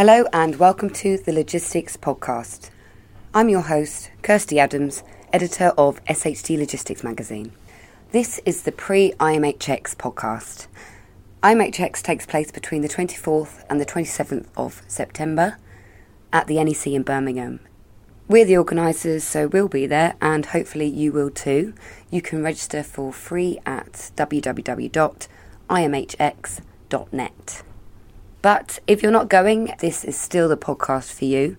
Hello and welcome to the Logistics Podcast. I'm your host, Kirsty Adams, editor of SHD Logistics magazine. This is the pre IMHX podcast. IMHX takes place between the 24th and the 27th of September at the NEC in Birmingham. We're the organisers, so we'll be there, and hopefully you will too. You can register for free at www.imhx.net. But if you're not going, this is still the podcast for you.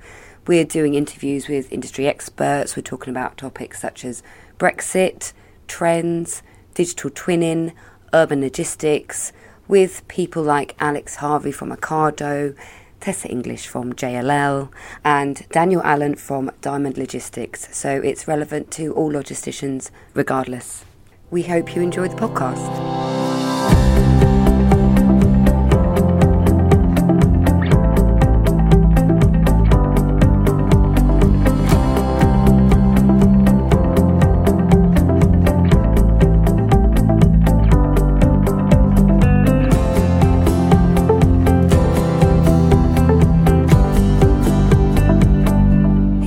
We're doing interviews with industry experts. We're talking about topics such as Brexit, trends, digital twinning, urban logistics, with people like Alex Harvey from Ocado, Tessa English from JLL, and Daniel Allen from Diamond Logistics. So it's relevant to all logisticians regardless. We hope you enjoy the podcast.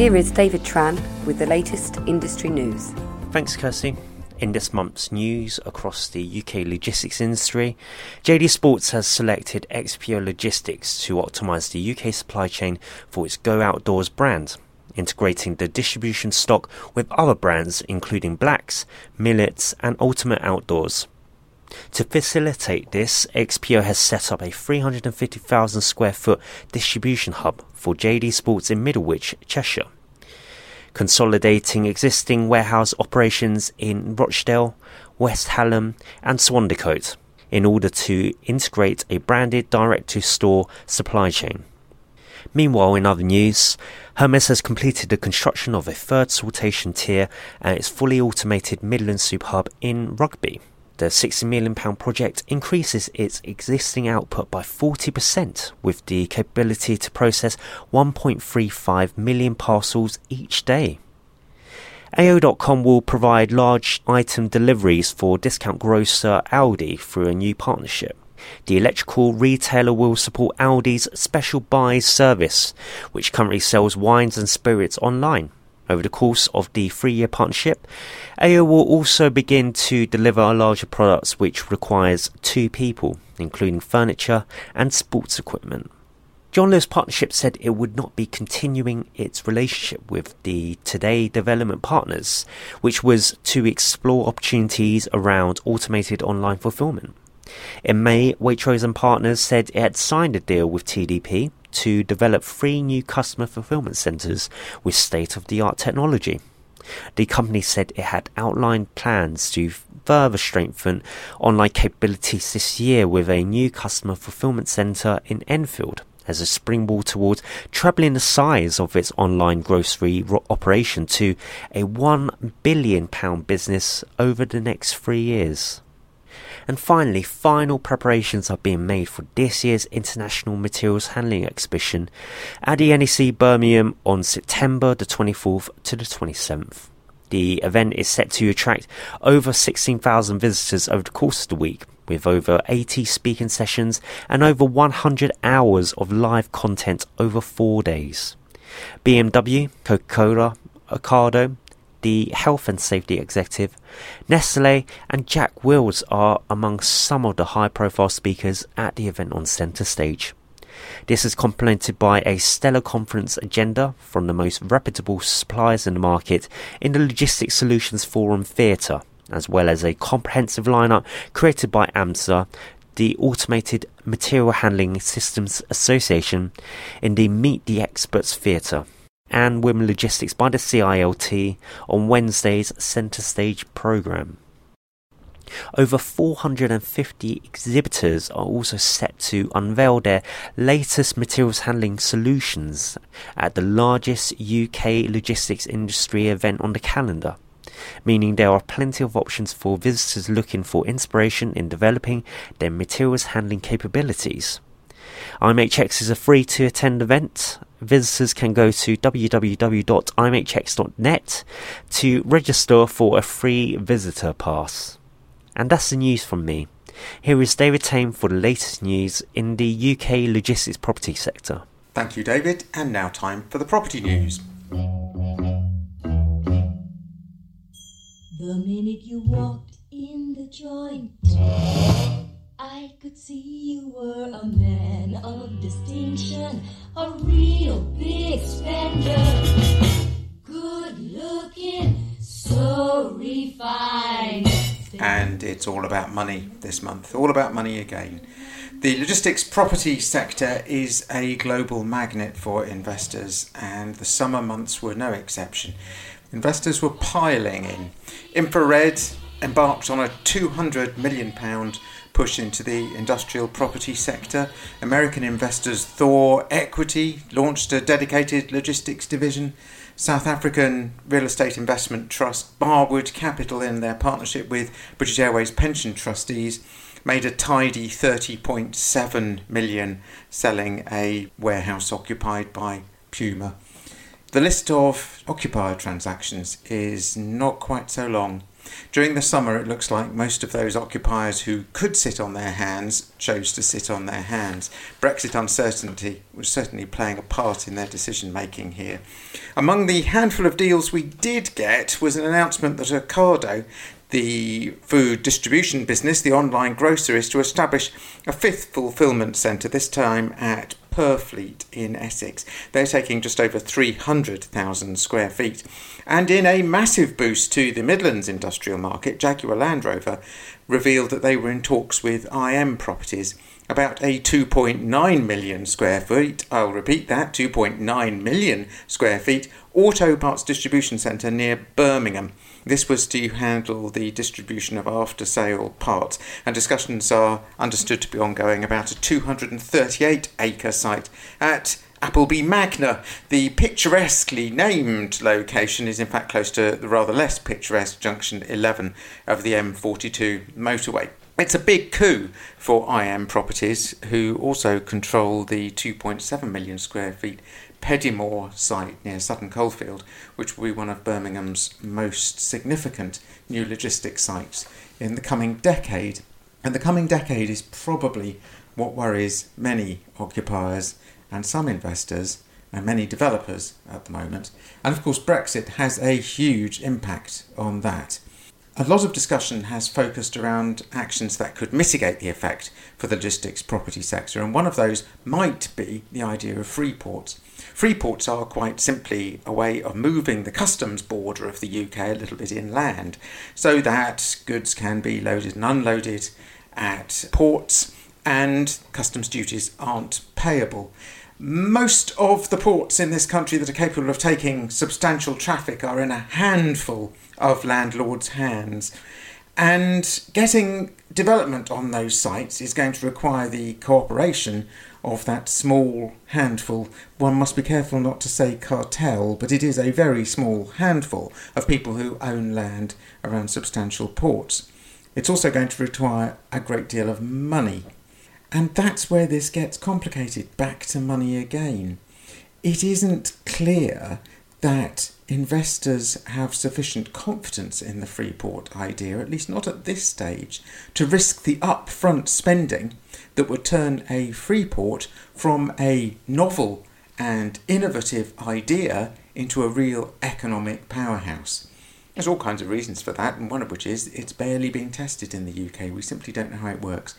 Here is David Tran with the latest industry news. Thanks, Kirsty. In this month's news across the UK logistics industry, JD Sports has selected XPO Logistics to optimise the UK supply chain for its Go Outdoors brand, integrating the distribution stock with other brands including Blacks, Millets, and Ultimate Outdoors. To facilitate this, XPO has set up a 350,000 square foot distribution hub for JD Sports in Middlewich, Cheshire. Consolidating existing warehouse operations in Rochdale, West Hallam, and Swadlincote in order to integrate a branded direct to store supply chain. Meanwhile, in other news, Hermes has completed the construction of a third sortation tier at its fully automated Midland Super Hub in Rugby. The £60 million project increases its existing output by 40% with the capability to process 1.35 million parcels each day. AO.com will provide large item deliveries for discount grocer Aldi through a new partnership. The electrical retailer will support Aldi's special buys service, which currently sells wines and spirits online. Over the course of the three year partnership, AO will also begin to deliver larger products which requires two people, including furniture and sports equipment. John Lewis Partnership said it would not be continuing its relationship with the Today Development Partners, which was to explore opportunities around automated online fulfillment. In May, Waitrose and Partners said it had signed a deal with TDP to develop three new customer fulfillment centres with state of the art technology. The company said it had outlined plans to further strengthen online capabilities this year with a new customer fulfillment centre in Enfield as a springboard towards trebling the size of its online grocery operation to a £1 billion business over the next three years. And finally, final preparations are being made for this year's International Materials Handling Exhibition at the NEC Birmingham on September the 24th to the 27th. The event is set to attract over 16,000 visitors over the course of the week, with over 80 speaking sessions and over 100 hours of live content over four days. BMW, Coca Cola, Ocado, the health and safety executive, Nestle, and Jack Wills are among some of the high profile speakers at the event on centre stage. This is complemented by a stellar conference agenda from the most reputable suppliers in the market in the Logistics Solutions Forum Theatre, as well as a comprehensive lineup created by AMSA, the Automated Material Handling Systems Association, in the Meet the Experts Theatre and Women Logistics by the CILT on Wednesday's Centre Stage programme. Over 450 exhibitors are also set to unveil their latest materials handling solutions at the largest UK logistics industry event on the calendar, meaning there are plenty of options for visitors looking for inspiration in developing their materials handling capabilities. IMHX is a free to attend event. Visitors can go to www.imhx.net to register for a free visitor pass. And that's the news from me. Here is David Tame for the latest news in the UK logistics property sector. Thank you, David. And now, time for the property news. The minute you walked in the joint, I could see you were a man of distinction, a real big spender. Good looking, so refined. And it's all about money this month, all about money again. The logistics property sector is a global magnet for investors, and the summer months were no exception. Investors were piling in. Infrared embarked on a £200 million push into the industrial property sector. American investors Thor Equity launched a dedicated logistics division. South African real estate investment trust Barwood Capital, in their partnership with British Airways pension trustees, made a tidy 30.7 million selling a warehouse occupied by Puma. The list of occupier transactions is not quite so long. During the summer, it looks like most of those occupiers who could sit on their hands chose to sit on their hands. Brexit uncertainty was certainly playing a part in their decision making here. Among the handful of deals we did get was an announcement that Ocado the food distribution business, the online grocer, is to establish a fifth fulfillment centre, this time at Purfleet in Essex. They're taking just over 300,000 square feet. And in a massive boost to the Midlands industrial market, Jaguar Land Rover revealed that they were in talks with IM Properties about a 2.9 million square feet, I'll repeat that, 2.9 million square feet auto parts distribution centre near Birmingham. This was to handle the distribution of after sale parts, and discussions are understood to be ongoing about a 238 acre site at Appleby Magna. The picturesquely named location is in fact close to the rather less picturesque junction 11 of the M42 motorway. It's a big coup for IM Properties, who also control the 2.7 million square feet Peddimore site near Sutton Coldfield, which will be one of Birmingham's most significant new logistics sites in the coming decade. And the coming decade is probably what worries many occupiers and some investors and many developers at the moment. And of course, Brexit has a huge impact on that. A lot of discussion has focused around actions that could mitigate the effect for the logistics property sector, and one of those might be the idea of free ports. Free ports are quite simply a way of moving the customs border of the UK a little bit inland so that goods can be loaded and unloaded at ports and customs duties aren't payable. Most of the ports in this country that are capable of taking substantial traffic are in a handful of landlords' hands. And getting development on those sites is going to require the cooperation of that small handful. One must be careful not to say cartel, but it is a very small handful of people who own land around substantial ports. It's also going to require a great deal of money. And that's where this gets complicated. Back to money again. It isn't clear that investors have sufficient confidence in the Freeport idea, at least not at this stage, to risk the upfront spending that would turn a Freeport from a novel and innovative idea into a real economic powerhouse. There's all kinds of reasons for that, and one of which is it's barely being tested in the UK. We simply don't know how it works.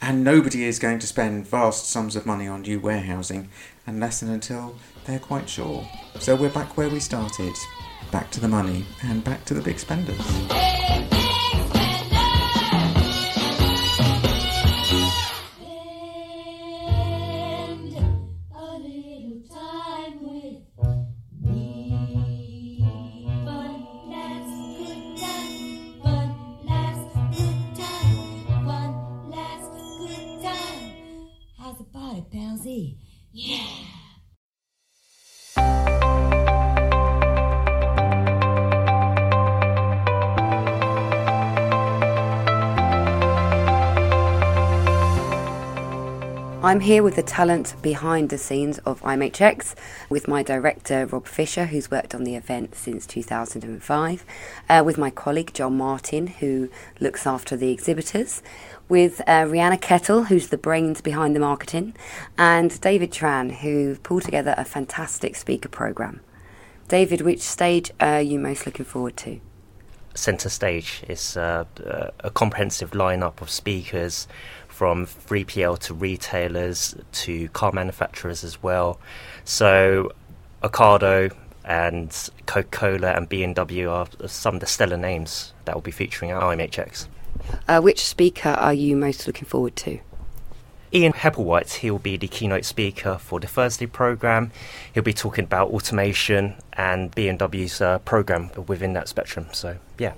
And nobody is going to spend vast sums of money on new warehousing unless and until they're quite sure. So we're back where we started. Back to the money and back to the big spenders. I'm here with the talent behind the scenes of IMHX, with my director Rob Fisher, who's worked on the event since 2005, uh, with my colleague John Martin, who looks after the exhibitors, with uh, Rihanna Kettle, who's the brains behind the marketing, and David Tran, who pulled together a fantastic speaker program. David, which stage are you most looking forward to? Centre stage is uh, a comprehensive lineup of speakers from 3PL to retailers to car manufacturers as well. So, Ocado and Coca Cola and BMW are some of the stellar names that will be featuring at IMHX. Uh, which speaker are you most looking forward to? Ian Hepplewhite, he'll be the keynote speaker for the Thursday program. He'll be talking about automation and BMW's uh, program within that spectrum. So, yeah.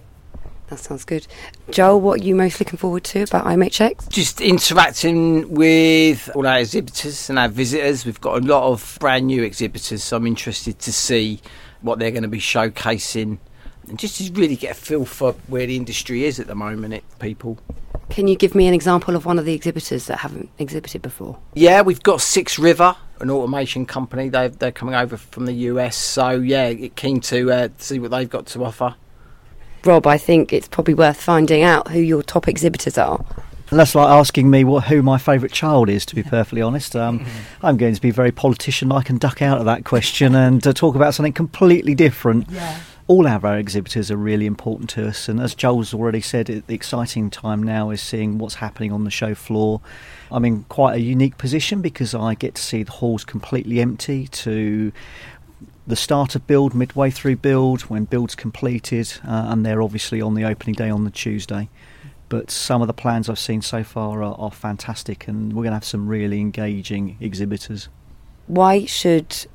That sounds good. Joel, what are you most looking forward to about IMHX? Just interacting with all our exhibitors and our visitors. We've got a lot of brand new exhibitors, so I'm interested to see what they're going to be showcasing and just to really get a feel for where the industry is at the moment, it, people. Can you give me an example of one of the exhibitors that haven't exhibited before? Yeah, we've got Six River, an automation company. they they're coming over from the US, so yeah, keen to uh, see what they've got to offer. Rob, I think it's probably worth finding out who your top exhibitors are. that's like asking me what, who my favourite child is, to be perfectly honest. Um, mm-hmm. I'm going to be very politician like and duck out of that question and uh, talk about something completely different. Yeah. All of our exhibitors are really important to us, and as Joel's already said, the exciting time now is seeing what's happening on the show floor. I'm in quite a unique position because I get to see the halls completely empty, to the start of build, midway through build, when build's completed, uh, and they're obviously on the opening day on the Tuesday. But some of the plans I've seen so far are, are fantastic, and we're going to have some really engaging exhibitors. Why should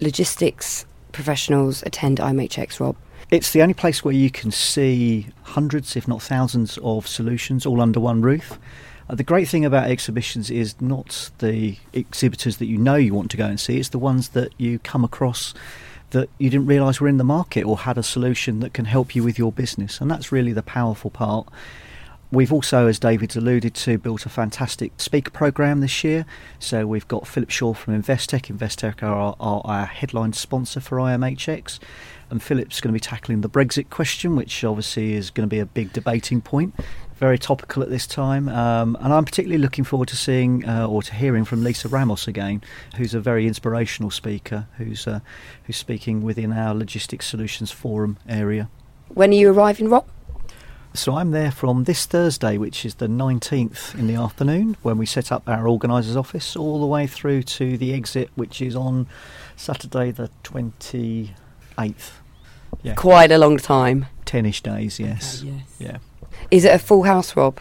logistics professionals attend IMHX, Rob? It's the only place where you can see hundreds, if not thousands, of solutions all under one roof. Uh, the great thing about exhibitions is not the exhibitors that you know you want to go and see, it's the ones that you come across that you didn't realise were in the market or had a solution that can help you with your business. And that's really the powerful part. We've also, as David's alluded to, built a fantastic speaker program this year. So we've got Philip Shaw from Investec. Investec are are our headline sponsor for IMHX. And Philip's going to be tackling the Brexit question, which obviously is going to be a big debating point very topical at this time. Um, and I'm particularly looking forward to seeing uh, or to hearing from Lisa Ramos again, who's a very inspirational speaker, who's uh, who's speaking within our Logistics Solutions Forum area. When are you arriving, Rob? So I'm there from this Thursday, which is the 19th in the afternoon, when we set up our organisers' office, all the way through to the exit, which is on Saturday the 28th. Yeah. Quite a long time. Tenish days, yes. yes. Yeah. Is it a full house, Rob?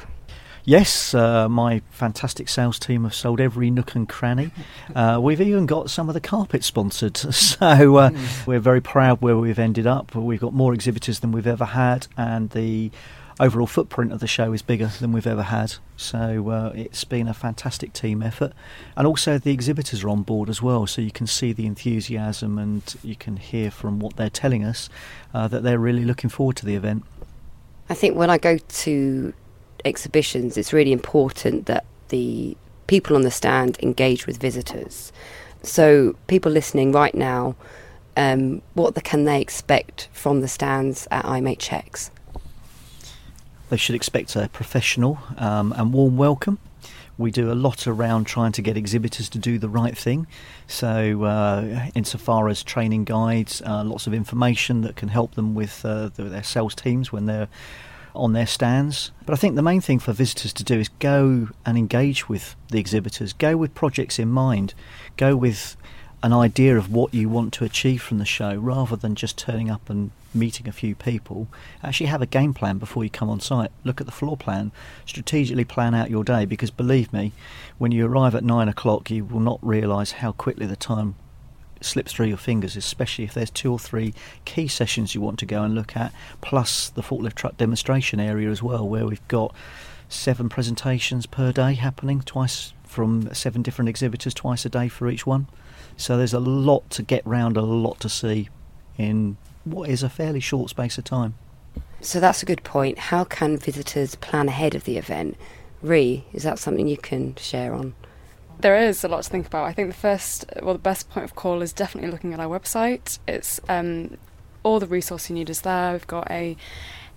Yes, uh, my fantastic sales team have sold every nook and cranny. Uh, we've even got some of the carpet sponsored, so uh, mm. we're very proud where we've ended up. We've got more exhibitors than we've ever had, and the overall footprint of the show is bigger than we've ever had. So uh, it's been a fantastic team effort, and also the exhibitors are on board as well. So you can see the enthusiasm, and you can hear from what they're telling us uh, that they're really looking forward to the event. I think when I go to exhibitions, it's really important that the people on the stand engage with visitors. So, people listening right now, um, what the, can they expect from the stands at IMHX? They should expect a professional um, and warm welcome. We do a lot around trying to get exhibitors to do the right thing. So, uh, insofar as training guides, uh, lots of information that can help them with uh, their sales teams when they're on their stands. But I think the main thing for visitors to do is go and engage with the exhibitors, go with projects in mind, go with an idea of what you want to achieve from the show rather than just turning up and meeting a few people. Actually, have a game plan before you come on site. Look at the floor plan, strategically plan out your day because believe me, when you arrive at nine o'clock, you will not realise how quickly the time slips through your fingers, especially if there's two or three key sessions you want to go and look at, plus the forklift truck demonstration area as well, where we've got seven presentations per day happening twice from seven different exhibitors twice a day for each one. So there's a lot to get round, a lot to see in what is a fairly short space of time. So that's a good point. How can visitors plan ahead of the event? Re, is that something you can share on? There is a lot to think about. I think the first, well, the best point of call is definitely looking at our website. It's um, all the resource you need is there. We've got a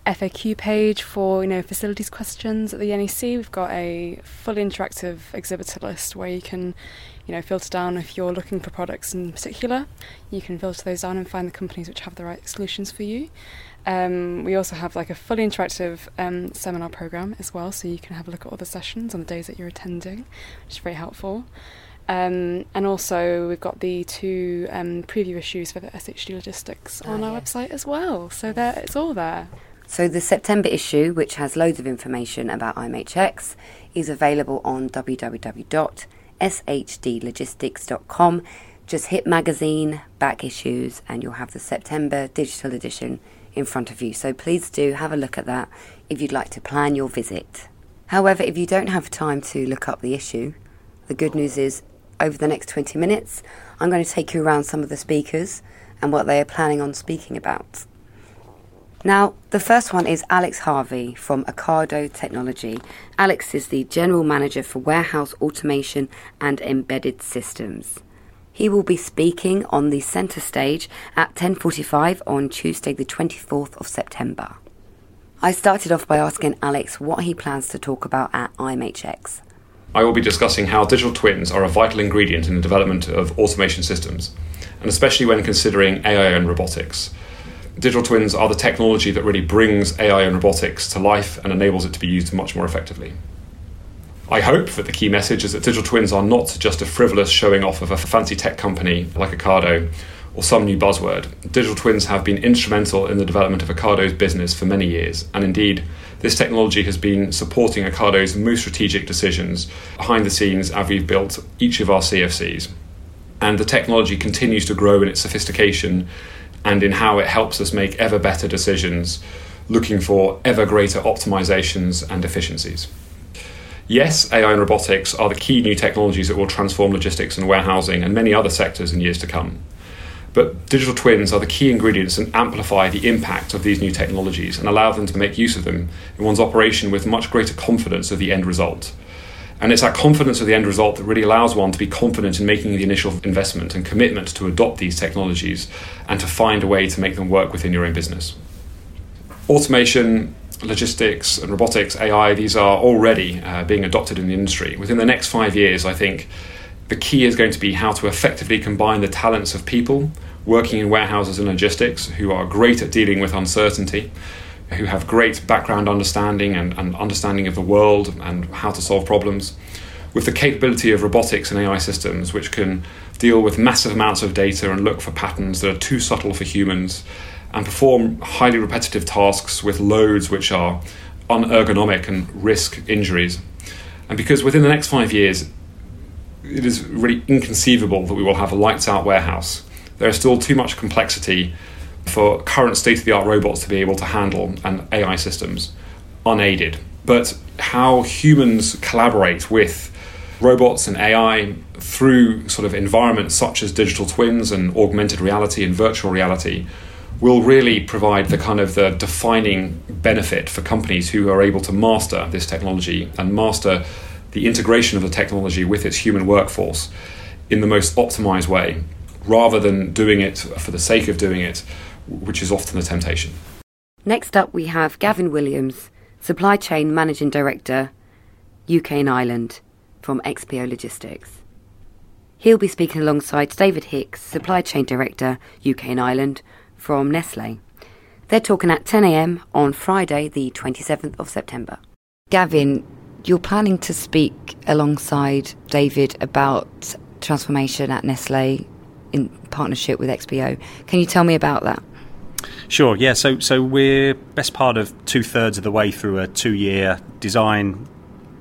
FAQ page for you know facilities questions at the NEC. We've got a fully interactive exhibitor list where you can you know filter down if you're looking for products in particular. You can filter those down and find the companies which have the right solutions for you. Um, we also have like a fully interactive um, seminar program as well, so you can have a look at all the sessions on the days that you're attending, which is very helpful. Um, and also, we've got the two um, preview issues for the SHD Logistics on Ah, our yes. website as well. So there, it's all there. So the September issue, which has loads of information about IMHX, is available on www.shdlogistics.com. Just hit magazine, back issues, and you'll have the September digital edition in front of you. So please do have a look at that if you'd like to plan your visit. However, if you don't have time to look up the issue, the good news is over the next 20 minutes, I'm going to take you around some of the speakers and what they are planning on speaking about. Now, the first one is Alex Harvey from Ocado Technology. Alex is the General Manager for Warehouse Automation and Embedded Systems. He will be speaking on the centre stage at 10:45 on Tuesday the 24th of September. I started off by asking Alex what he plans to talk about at IMHX. I will be discussing how digital twins are a vital ingredient in the development of automation systems, and especially when considering AI and robotics. Digital twins are the technology that really brings AI and robotics to life and enables it to be used much more effectively. I hope that the key message is that digital twins are not just a frivolous showing off of a fancy tech company like Ocado or some new buzzword. Digital twins have been instrumental in the development of Ocado's business for many years, and indeed, this technology has been supporting Ocado's most strategic decisions behind the scenes as we've built each of our CFCs. And the technology continues to grow in its sophistication and in how it helps us make ever better decisions, looking for ever greater optimizations and efficiencies. Yes, AI and robotics are the key new technologies that will transform logistics and warehousing and many other sectors in years to come. But digital twins are the key ingredients and amplify the impact of these new technologies and allow them to make use of them in one's operation with much greater confidence of the end result. And it's that confidence of the end result that really allows one to be confident in making the initial investment and commitment to adopt these technologies and to find a way to make them work within your own business. Automation, logistics, and robotics, AI, these are already uh, being adopted in the industry. Within the next five years, I think the key is going to be how to effectively combine the talents of people working in warehouses and logistics who are great at dealing with uncertainty, who have great background understanding and, and understanding of the world and how to solve problems, with the capability of robotics and AI systems, which can deal with massive amounts of data and look for patterns that are too subtle for humans, and perform highly repetitive tasks with loads which are unergonomic and risk injuries. And because within the next five years, it is really inconceivable that we will have a lights out warehouse. There is still too much complexity for current state of the art robots to be able to handle and AI systems unaided. But how humans collaborate with robots and AI through sort of environments such as digital twins and augmented reality and virtual reality will really provide the kind of the defining benefit for companies who are able to master this technology and master the integration of the technology with its human workforce in the most optimized way rather than doing it for the sake of doing it which is often a temptation Next up, we have Gavin Williams, Supply Chain Managing Director, UK and Ireland, from XPO Logistics. He'll be speaking alongside David Hicks, Supply Chain Director, UK and Ireland, from Nestle. They're talking at 10am on Friday, the 27th of September. Gavin, you're planning to speak alongside David about transformation at Nestle in partnership with XPO. Can you tell me about that? Sure. Yeah. So so we're best part of two thirds of the way through a two year design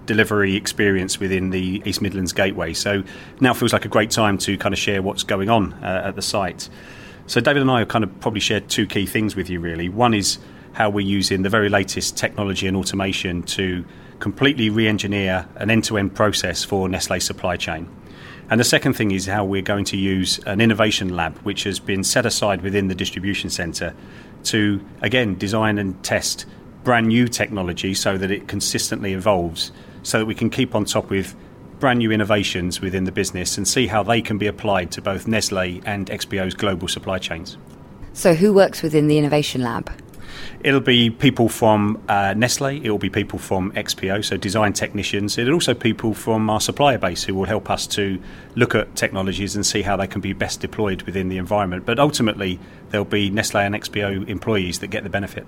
delivery experience within the East Midlands Gateway. So now feels like a great time to kind of share what's going on uh, at the site. So David and I have kind of probably shared two key things with you. Really, one is how we're using the very latest technology and automation to completely re-engineer an end-to-end process for Nestle supply chain. And the second thing is how we're going to use an innovation lab, which has been set aside within the distribution centre, to again design and test brand new technology so that it consistently evolves, so that we can keep on top with brand new innovations within the business and see how they can be applied to both Nestle and XPO's global supply chains. So, who works within the Innovation Lab? It'll be people from uh, Nestle, it will be people from XPO, so design technicians. It'll also people from our supplier base who will help us to look at technologies and see how they can be best deployed within the environment. But ultimately, there'll be Nestle and XPO employees that get the benefit.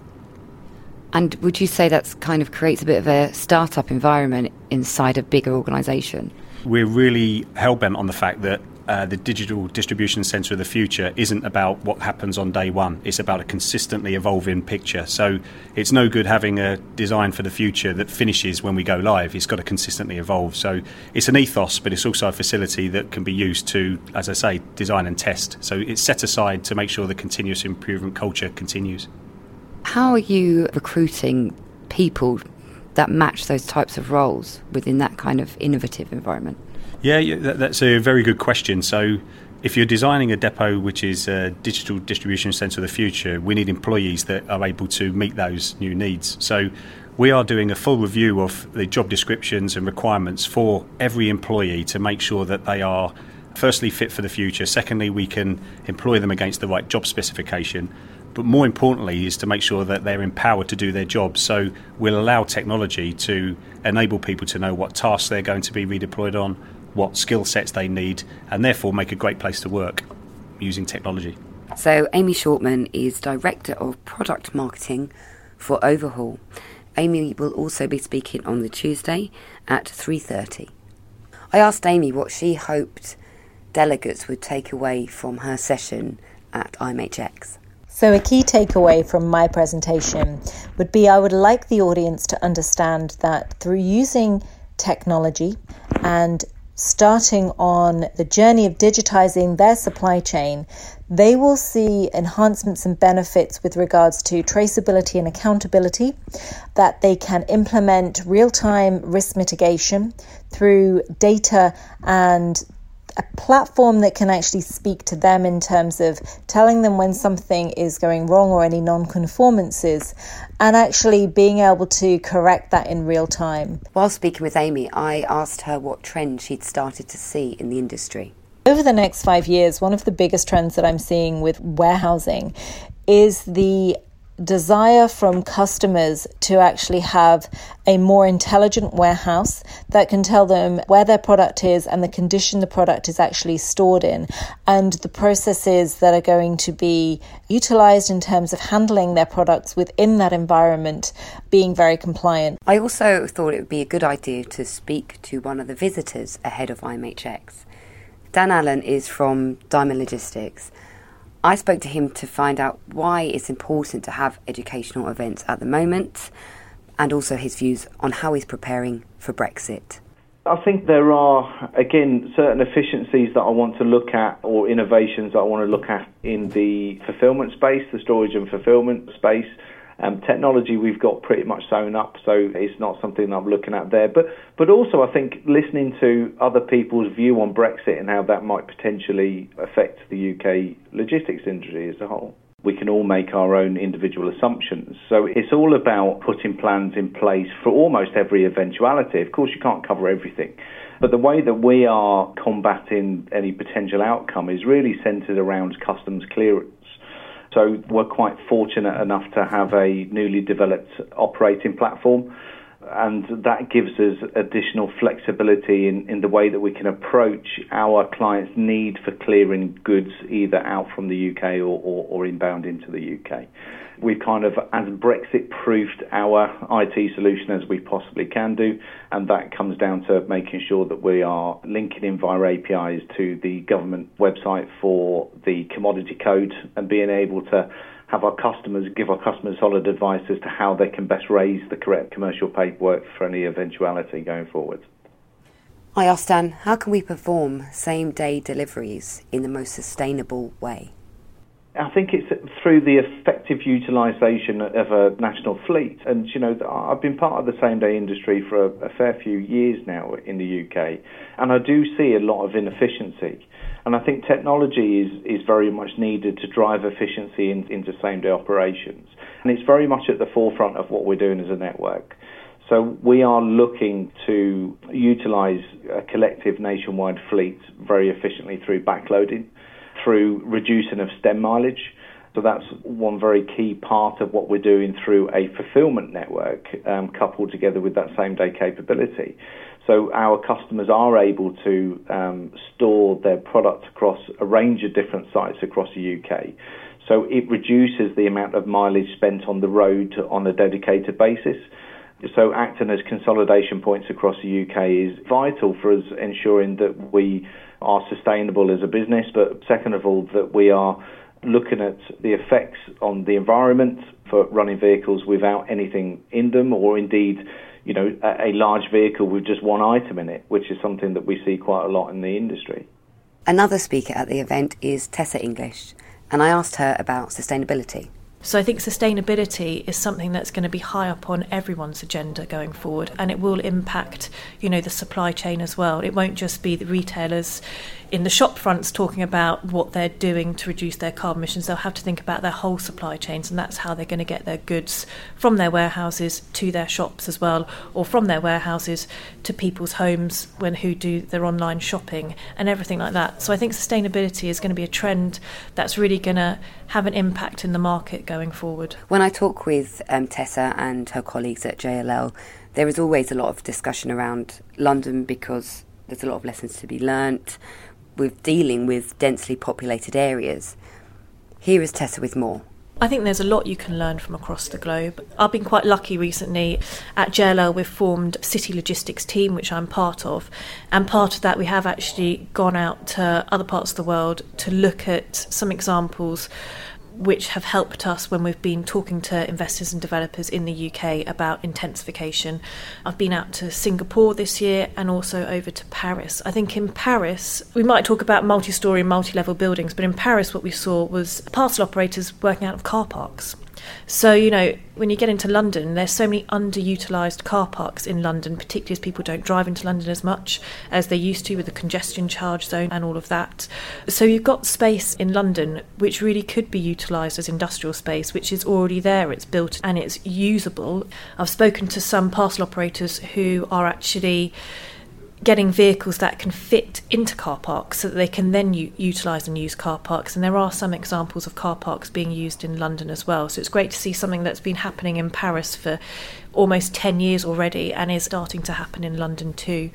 And would you say that kind of creates a bit of a startup environment inside a bigger organisation? We're really hell bent on the fact that uh, the digital distribution centre of the future isn't about what happens on day one. It's about a consistently evolving picture. So it's no good having a design for the future that finishes when we go live. It's got to consistently evolve. So it's an ethos, but it's also a facility that can be used to, as I say, design and test. So it's set aside to make sure the continuous improvement culture continues. How are you recruiting people that match those types of roles within that kind of innovative environment? Yeah, yeah that, that's a very good question. So, if you're designing a depot which is a digital distribution centre of the future, we need employees that are able to meet those new needs. So, we are doing a full review of the job descriptions and requirements for every employee to make sure that they are firstly fit for the future. Secondly, we can employ them against the right job specification. But more importantly, is to make sure that they're empowered to do their jobs. So we'll allow technology to enable people to know what tasks they're going to be redeployed on, what skill sets they need, and therefore make a great place to work using technology. So, Amy Shortman is Director of Product Marketing for Overhaul. Amy will also be speaking on the Tuesday at 3:30. I asked Amy what she hoped delegates would take away from her session at IMHX. So, a key takeaway from my presentation would be I would like the audience to understand that through using technology and starting on the journey of digitizing their supply chain, they will see enhancements and benefits with regards to traceability and accountability, that they can implement real time risk mitigation through data and a platform that can actually speak to them in terms of telling them when something is going wrong or any non conformances and actually being able to correct that in real time. While speaking with Amy, I asked her what trends she'd started to see in the industry. Over the next five years, one of the biggest trends that I'm seeing with warehousing is the desire from customers to actually have a more intelligent warehouse that can tell them where their product is and the condition the product is actually stored in and the processes that are going to be utilized in terms of handling their products within that environment being very compliant. I also thought it would be a good idea to speak to one of the visitors ahead of IMHX. Dan Allen is from Diamond Logistics I spoke to him to find out why it's important to have educational events at the moment and also his views on how he's preparing for Brexit. I think there are, again, certain efficiencies that I want to look at or innovations that I want to look at in the fulfillment space, the storage and fulfillment space. Um, technology we've got pretty much sewn up, so it's not something I'm looking at there. But but also I think listening to other people's view on Brexit and how that might potentially affect the UK logistics industry as a whole. We can all make our own individual assumptions. So it's all about putting plans in place for almost every eventuality. Of course, you can't cover everything. But the way that we are combating any potential outcome is really centered around customs clearance. So we're quite fortunate enough to have a newly developed operating platform. And that gives us additional flexibility in, in the way that we can approach our clients' need for clearing goods either out from the UK or, or, or inbound into the UK. We've kind of, as Brexit proofed our IT solution as we possibly can do, and that comes down to making sure that we are linking in via APIs to the government website for the commodity code and being able to have our customers give our customers solid advice as to how they can best raise the correct commercial paperwork for any eventuality going forward. I asked Dan, how can we perform same day deliveries in the most sustainable way? I think it's through the effective utilisation of a national fleet. And, you know, I've been part of the same day industry for a, a, fair few years now in the UK, and I do see a lot of inefficiency. And I think technology is, is very much needed to drive efficiency in, into same day operations. And it's very much at the forefront of what we're doing as a network. So we are looking to utilise a collective nationwide fleet very efficiently through backloading, through reducing of stem mileage. So that's one very key part of what we're doing through a fulfillment network um, coupled together with that same day capability. So our customers are able to um, store their products across a range of different sites across the UK. So it reduces the amount of mileage spent on the road on a dedicated basis. So acting as consolidation points across the UK is vital for us ensuring that we are sustainable as a business, but second of all, that we are looking at the effects on the environment for running vehicles without anything in them or indeed you know, a, a large vehicle with just one item in it, which is something that we see quite a lot in the industry. Another speaker at the event is Tessa English, and I asked her about sustainability. So I think sustainability is something that's going to be high up on everyone's agenda going forward, and it will impact, you know, the supply chain as well. It won't just be the retailers in the shop fronts talking about what they're doing to reduce their carbon emissions. They'll have to think about their whole supply chains, and that's how they're going to get their goods from their warehouses to their shops as well, or from their warehouses to people's homes when who do their online shopping and everything like that. So I think sustainability is going to be a trend that's really going to have an impact in the market going forward. When I talk with um, Tessa and her colleagues at JLL, there is always a lot of discussion around London because there's a lot of lessons to be learnt with dealing with densely populated areas. Here is Tessa with more. I think there's a lot you can learn from across the globe. I've been quite lucky recently. At JLL, we've formed a city logistics team, which I'm part of. And part of that, we have actually gone out to other parts of the world to look at some examples which have helped us when we've been talking to investors and developers in the UK about intensification. I've been out to Singapore this year and also over to Paris. I think in Paris, we might talk about multi story, multi level buildings, but in Paris, what we saw was parcel operators working out of car parks. So, you know, when you get into London, there's so many underutilised car parks in London, particularly as people don't drive into London as much as they used to with the congestion charge zone and all of that. So, you've got space in London which really could be utilised as industrial space, which is already there, it's built and it's usable. I've spoken to some parcel operators who are actually getting vehicles that can fit into car parks so that they can then u- utilise and use car parks. And there are some examples of car parks being used in London as well. So it's great to see something that's been happening in Paris for almost 10 years already and is starting to happen in London too.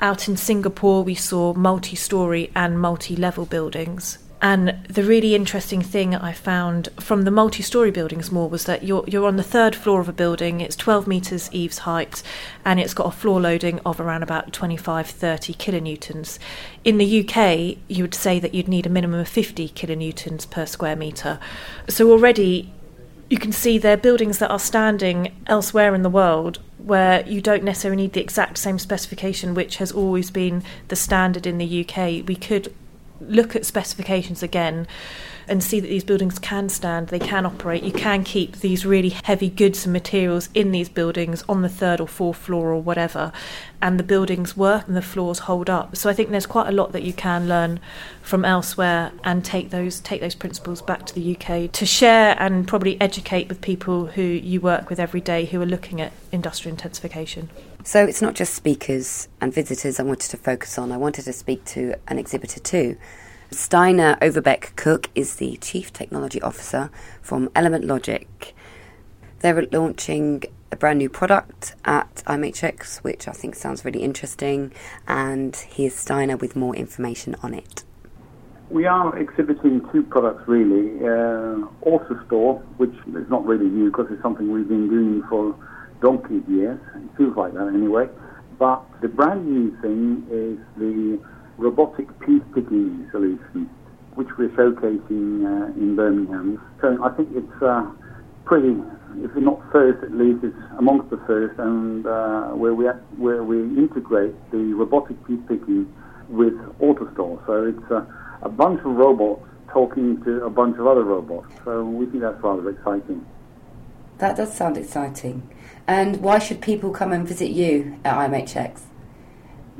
Out in Singapore, we saw multi story and multi level buildings and the really interesting thing I found from the multi story buildings more was that you're, you're on the third floor of a building, it's 12 metres eaves height, and it's got a floor loading of around about 25 30 kilonewtons. In the UK, you would say that you'd need a minimum of 50 kilonewtons per square metre. So already you can see there are buildings that are standing elsewhere in the world where you don't necessarily need the exact same specification, which has always been the standard in the UK. We could look at specifications again and see that these buildings can stand, they can operate. You can keep these really heavy goods and materials in these buildings on the third or fourth floor or whatever, and the buildings work and the floors hold up. So I think there's quite a lot that you can learn from elsewhere and take those take those principles back to the UK to share and probably educate with people who you work with every day who are looking at industrial intensification. So it's not just speakers and visitors I wanted to focus on. I wanted to speak to an exhibitor too. Steinar Overbeck Cook is the Chief Technology Officer from Element Logic. They're launching a brand new product at IMHX, which I think sounds really interesting, and here's Steinar with more information on it. We are exhibiting two products really. Uh, AutoStore, which is not really new because it's something we've been doing for donkey's years. It feels like that anyway. But the brand new thing is the robotic piece picking solution, which we're showcasing uh, in Birmingham. So I think it's uh, pretty, if not first, at least it's amongst the first, and uh, where we where we integrate the robotic piece picking with AutoStore. So it's a bunch of robots talking to a bunch of other robots. So we think that's rather exciting. That does sound exciting. And why should people come and visit you at IMHX?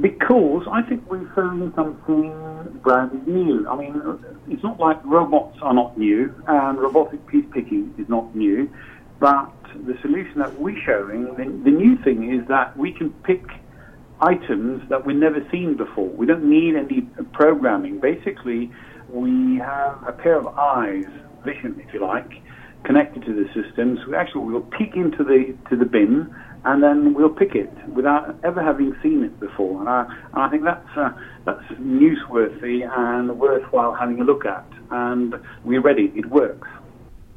Because I think we're showing something brand new. I mean, it's not like robots are not new and robotic piece picking is not new. But the solution that we're showing, the, the new thing is that we can pick items that we've never seen before. We don't need any programming. Basically, we have a pair of eyes, vision, if you like, connected to the systems. We actually we'll peek into the to the bin and then we'll pick it without ever having seen it before. And I, and I think that's uh, that's newsworthy and worthwhile having a look at. And we're ready. It works.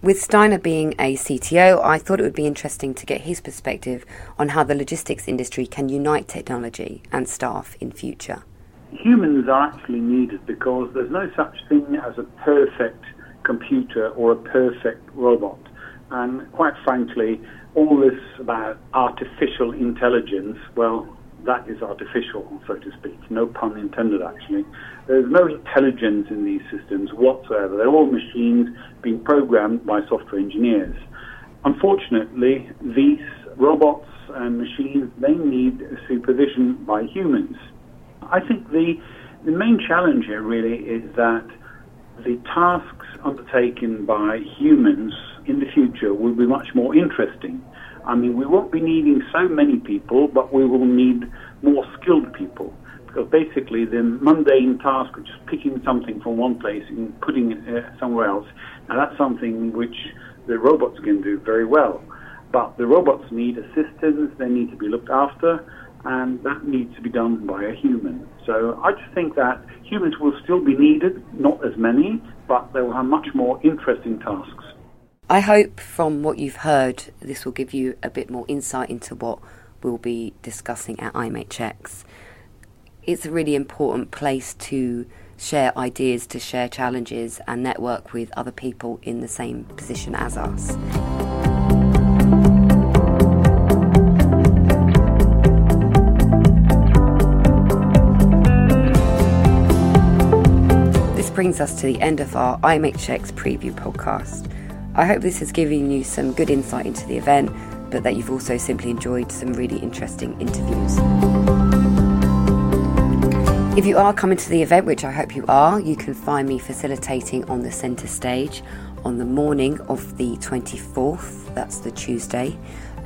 With Steinar being a CTO, I thought it would be interesting to get his perspective on how the logistics industry can unite technology and staff in future. Humans are actually needed because there's no such thing as a perfect computer or a perfect robot. And quite frankly, all this about artificial intelligence, well, that is artificial, so to speak. No pun intended, actually. There's no intelligence in these systems whatsoever. They're all machines being programmed by software engineers. Unfortunately, these robots and machines, they need supervision by humans. I think the, the main challenge here really is that the tasks undertaken by humans in the future will be much more interesting. I mean, we won't be needing so many people, but we will need more skilled people. Because basically, the mundane task of just picking something from one place and putting it uh, somewhere else, now that's something which the robots can do very well. But the robots need assistance, they need to be looked after, and that needs to be done by a human. So I just think that humans will still be needed, not as many, but they will have much more interesting tasks. I hope from what you've heard, this will give you a bit more insight into what we'll be discussing at IMHX. It's a really important place to share ideas, to share challenges, and network with other people in the same position as us. Brings us to the end of our IMHX preview podcast. I hope this has given you some good insight into the event, but that you've also simply enjoyed some really interesting interviews. If you are coming to the event, which I hope you are, you can find me facilitating on the centre stage on the morning of the 24th, that's the Tuesday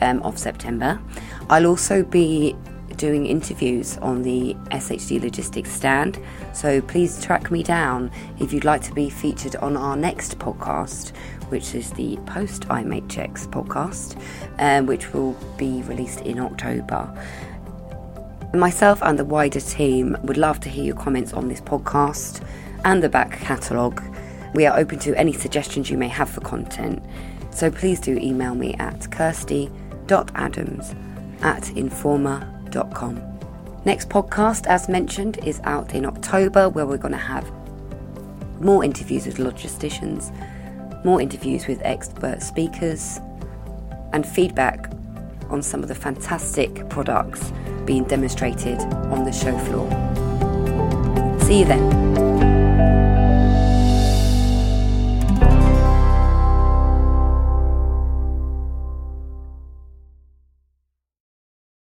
um, of September. I'll also be doing interviews on the SHD Logistics stand, so please track me down if you'd like to be featured on our next podcast, which is the post IMHX podcast, um, which will be released in October. Myself and the wider team would love to hear your comments on this podcast and the back catalogue. We are open to any suggestions you may have for content, so please do email me at kirsty.adams at Next podcast, as mentioned, is out in October, where we're going to have more interviews with logisticians more interviews with expert speakers, and feedback on some of the fantastic products being demonstrated on the show floor. See you then.